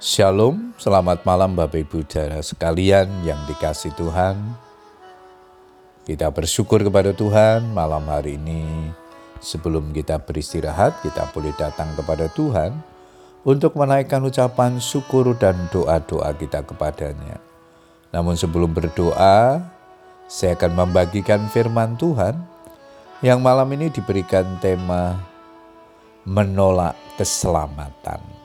Shalom, selamat malam Bapak Ibu Saudara sekalian yang dikasih Tuhan. Kita bersyukur kepada Tuhan malam hari ini. Sebelum kita beristirahat, kita boleh datang kepada Tuhan untuk menaikkan ucapan syukur dan doa-doa kita kepadanya. Namun sebelum berdoa, saya akan membagikan firman Tuhan yang malam ini diberikan tema menolak keselamatan.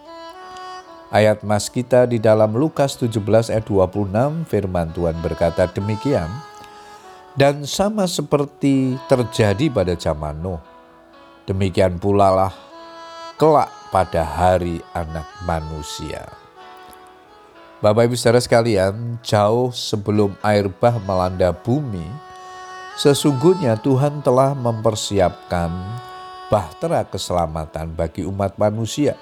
Ayat mas kita di dalam Lukas 17 ayat 26 firman Tuhan berkata demikian. Dan sama seperti terjadi pada zaman Nuh, demikian pula lah kelak pada hari anak manusia. Bapak Ibu saudara sekalian, jauh sebelum air bah melanda bumi, sesungguhnya Tuhan telah mempersiapkan bahtera keselamatan bagi umat manusia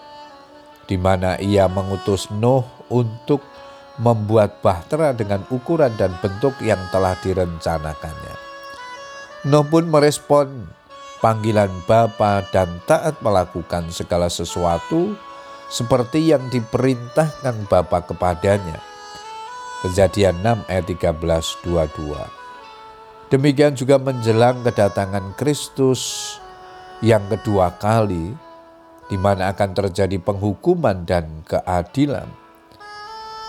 di mana ia mengutus Nuh untuk membuat bahtera dengan ukuran dan bentuk yang telah direncanakannya. Nuh pun merespon panggilan Bapa dan taat melakukan segala sesuatu seperti yang diperintahkan Bapa kepadanya. Kejadian 6 ayat 13 22. Demikian juga menjelang kedatangan Kristus yang kedua kali di mana akan terjadi penghukuman dan keadilan.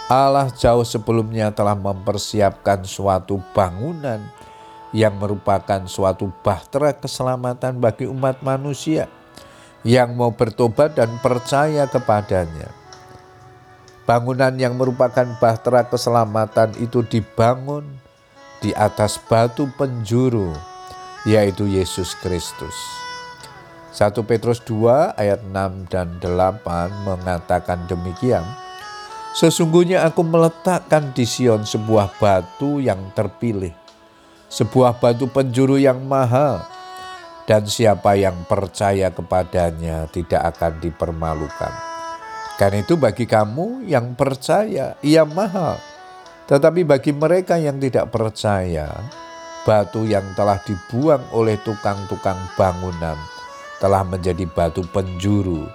Allah jauh sebelumnya telah mempersiapkan suatu bangunan yang merupakan suatu bahtera keselamatan bagi umat manusia yang mau bertobat dan percaya kepadanya. Bangunan yang merupakan bahtera keselamatan itu dibangun di atas batu penjuru, yaitu Yesus Kristus. 1 Petrus 2 ayat 6 dan 8 mengatakan demikian. Sesungguhnya aku meletakkan di Sion sebuah batu yang terpilih, sebuah batu penjuru yang mahal, dan siapa yang percaya kepadanya tidak akan dipermalukan. Karena itu bagi kamu yang percaya, ia mahal. Tetapi bagi mereka yang tidak percaya, batu yang telah dibuang oleh tukang-tukang bangunan telah menjadi batu penjuru,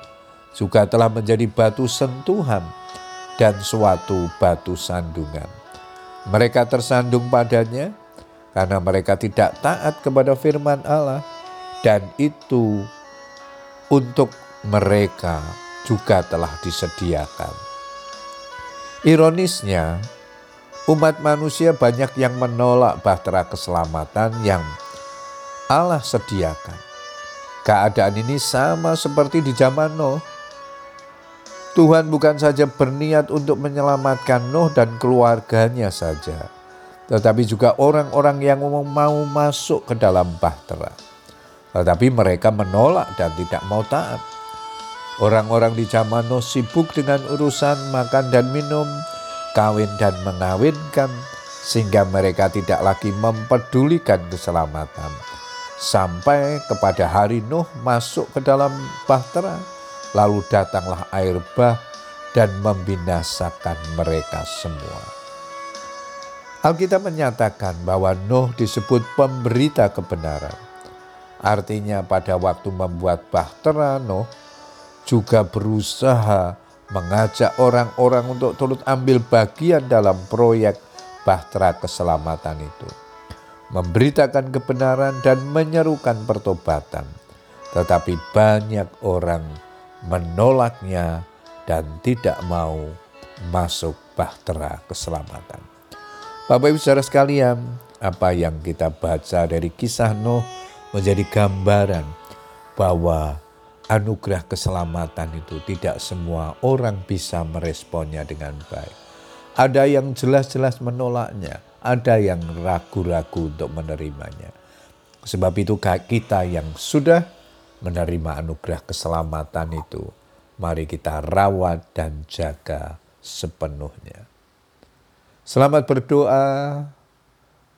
juga telah menjadi batu sentuhan dan suatu batu sandungan. Mereka tersandung padanya karena mereka tidak taat kepada firman Allah dan itu untuk mereka juga telah disediakan. Ironisnya, umat manusia banyak yang menolak bahtera keselamatan yang Allah sediakan. Keadaan ini sama seperti di zaman Nuh. Tuhan bukan saja berniat untuk menyelamatkan Nuh dan keluarganya saja, tetapi juga orang-orang yang mau masuk ke dalam bahtera. Tetapi mereka menolak dan tidak mau taat. Orang-orang di zaman Nuh sibuk dengan urusan makan dan minum, kawin dan mengawinkan, sehingga mereka tidak lagi mempedulikan keselamatan sampai kepada hari Nuh masuk ke dalam bahtera. Lalu datanglah air bah dan membinasakan mereka semua. Alkitab menyatakan bahwa Nuh disebut pemberita kebenaran. Artinya pada waktu membuat bahtera Nuh juga berusaha mengajak orang-orang untuk turut ambil bagian dalam proyek bahtera keselamatan itu memberitakan kebenaran dan menyerukan pertobatan. Tetapi banyak orang menolaknya dan tidak mau masuk bahtera keselamatan. Bapak Ibu saudara sekalian, apa yang kita baca dari kisah Nuh menjadi gambaran bahwa anugerah keselamatan itu tidak semua orang bisa meresponnya dengan baik. Ada yang jelas-jelas menolaknya, ada yang ragu-ragu untuk menerimanya. Sebab itu kita yang sudah menerima anugerah keselamatan itu, mari kita rawat dan jaga sepenuhnya. Selamat berdoa,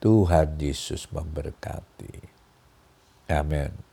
Tuhan Yesus memberkati. Amin.